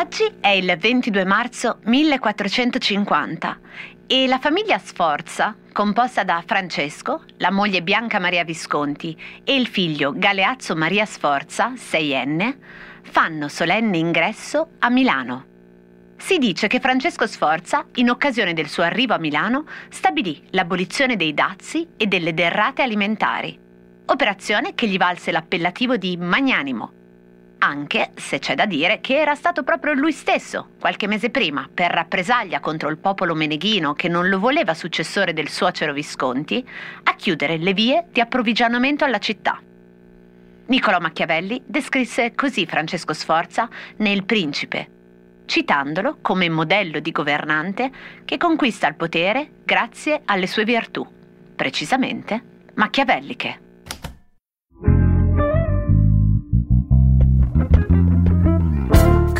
Oggi è il 22 marzo 1450 e la famiglia Sforza, composta da Francesco, la moglie Bianca Maria Visconti e il figlio Galeazzo Maria Sforza, seienne, fanno solenne ingresso a Milano. Si dice che Francesco Sforza, in occasione del suo arrivo a Milano, stabilì l'abolizione dei dazi e delle derrate alimentari, operazione che gli valse l'appellativo di magnanimo anche se c'è da dire che era stato proprio lui stesso, qualche mese prima, per rappresaglia contro il popolo meneghino che non lo voleva successore del suocero Visconti, a chiudere le vie di approvvigionamento alla città. Niccolò Machiavelli descrisse così Francesco Sforza nel Principe, citandolo come modello di governante che conquista il potere grazie alle sue virtù, precisamente machiavelliche.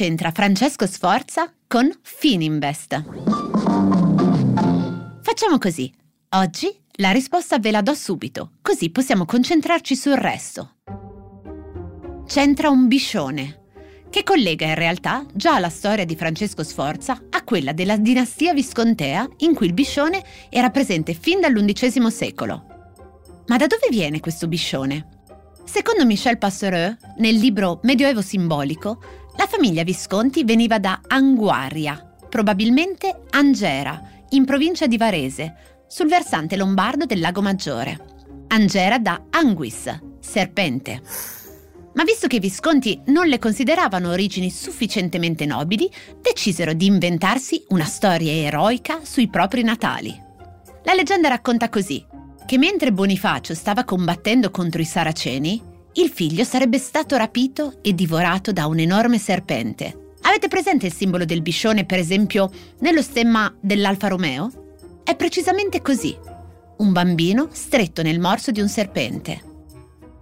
C'entra Francesco Sforza con Fininvest? Facciamo così. Oggi la risposta ve la do subito, così possiamo concentrarci sul resto. C'entra un biscione, che collega in realtà già la storia di Francesco Sforza a quella della dinastia viscontea in cui il biscione era presente fin dall'undicesimo secolo. Ma da dove viene questo biscione? Secondo Michel Passereau, nel libro Medioevo simbolico, la famiglia Visconti veniva da Anguaria, probabilmente Angera, in provincia di Varese, sul versante lombardo del Lago Maggiore. Angera da Anguis, serpente. Ma visto che i Visconti non le consideravano origini sufficientemente nobili, decisero di inventarsi una storia eroica sui propri natali. La leggenda racconta così, che mentre Bonifacio stava combattendo contro i Saraceni, il figlio sarebbe stato rapito e divorato da un enorme serpente. Avete presente il simbolo del biscione, per esempio, nello stemma dell'Alfa Romeo? È precisamente così. Un bambino stretto nel morso di un serpente.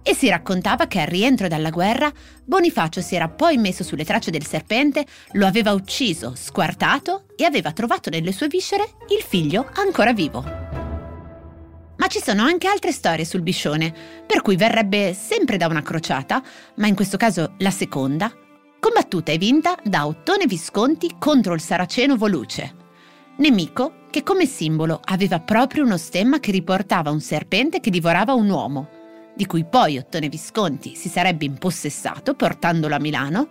E si raccontava che al rientro dalla guerra Bonifacio si era poi messo sulle tracce del serpente, lo aveva ucciso, squartato e aveva trovato nelle sue viscere il figlio ancora vivo. Ci sono anche altre storie sul biscione, per cui verrebbe sempre da una crociata, ma in questo caso la seconda, combattuta e vinta da Ottone Visconti contro il saraceno Voluce, nemico che come simbolo aveva proprio uno stemma che riportava un serpente che divorava un uomo, di cui poi Ottone Visconti si sarebbe impossessato portandolo a Milano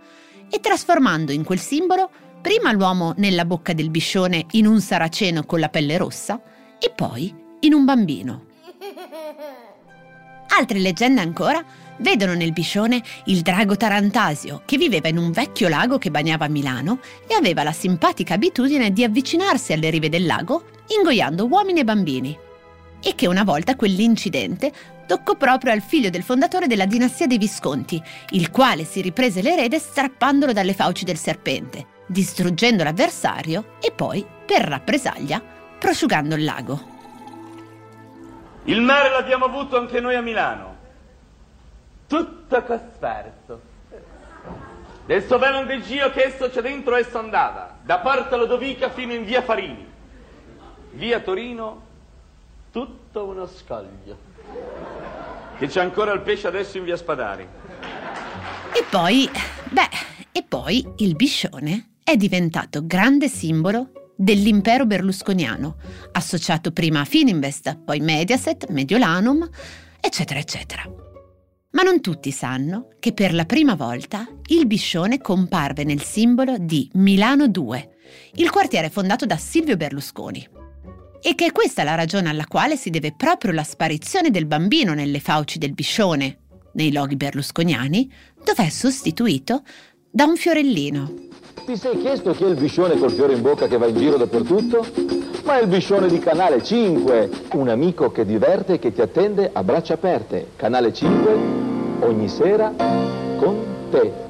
e trasformando in quel simbolo prima l'uomo nella bocca del biscione in un saraceno con la pelle rossa e poi in un bambino. Altre leggende ancora vedono nel biscione il drago Tarantasio, che viveva in un vecchio lago che bagnava Milano e aveva la simpatica abitudine di avvicinarsi alle rive del lago ingoiando uomini e bambini. E che una volta quell'incidente toccò proprio al figlio del fondatore della dinastia dei Visconti, il quale si riprese l'erede strappandolo dalle fauci del serpente, distruggendo l'avversario e poi, per rappresaglia, prosciugando il lago. Il mare l'abbiamo avuto anche noi a Milano, tutto cosperto. Del Soveron del Gio che esso c'è dentro esso andava, da Porta Lodovica fino in via Farini. Via Torino, tutto uno scoglio. Che c'è ancora il pesce adesso in via Spadari. E poi, beh, e poi il biscione è diventato grande simbolo dell'impero berlusconiano, associato prima a Fininvest, poi Mediaset, Mediolanum, eccetera, eccetera. Ma non tutti sanno che per la prima volta il biscione comparve nel simbolo di Milano 2, il quartiere fondato da Silvio Berlusconi. E che è questa la ragione alla quale si deve proprio la sparizione del bambino nelle fauci del biscione, nei loghi berlusconiani, dove è sostituito da un fiorellino. Ti sei chiesto chi è il biscione col fiore in bocca che va in giro dappertutto? Ma è il biscione di Canale 5, un amico che diverte e che ti attende a braccia aperte. Canale 5, ogni sera con te.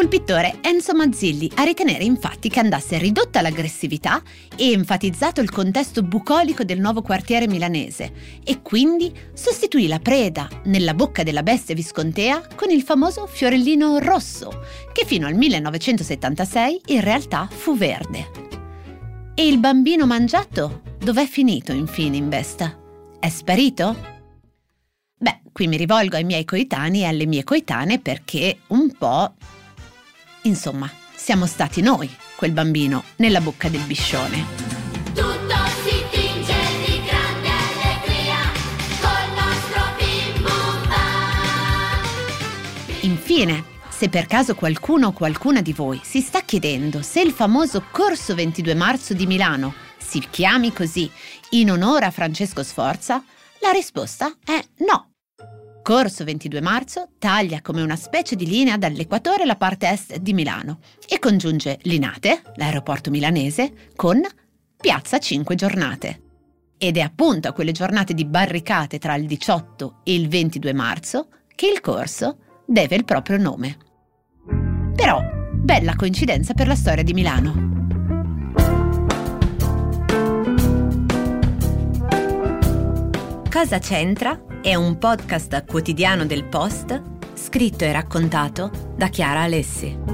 Fu il pittore Enzo Mazzilli a ritenere infatti che andasse ridotta l'aggressività e enfatizzato il contesto bucolico del nuovo quartiere milanese e quindi sostituì la preda nella bocca della bestia viscontea con il famoso fiorellino rosso, che fino al 1976 in realtà fu verde. E il bambino mangiato dov'è finito infine in Vesta? È sparito? Beh, qui mi rivolgo ai miei coetanei e alle mie coetanee perché un po' Insomma, siamo stati noi, quel bambino, nella bocca del biscione. Tutto si tinge di grande allegria col nostro bim bum bam. Infine, se per caso qualcuno o qualcuna di voi si sta chiedendo se il famoso Corso 22 marzo di Milano si chiami così in onore a Francesco Sforza, la risposta è no. Corso 22 marzo taglia come una specie di linea dall'equatore la parte est di Milano e congiunge Linate, l'aeroporto milanese, con Piazza Cinque Giornate. Ed è appunto a quelle giornate di barricate tra il 18 e il 22 marzo che il corso deve il proprio nome. Però, bella coincidenza per la storia di Milano. Cosa c'entra? È un podcast quotidiano del Post, scritto e raccontato da Chiara Alessi.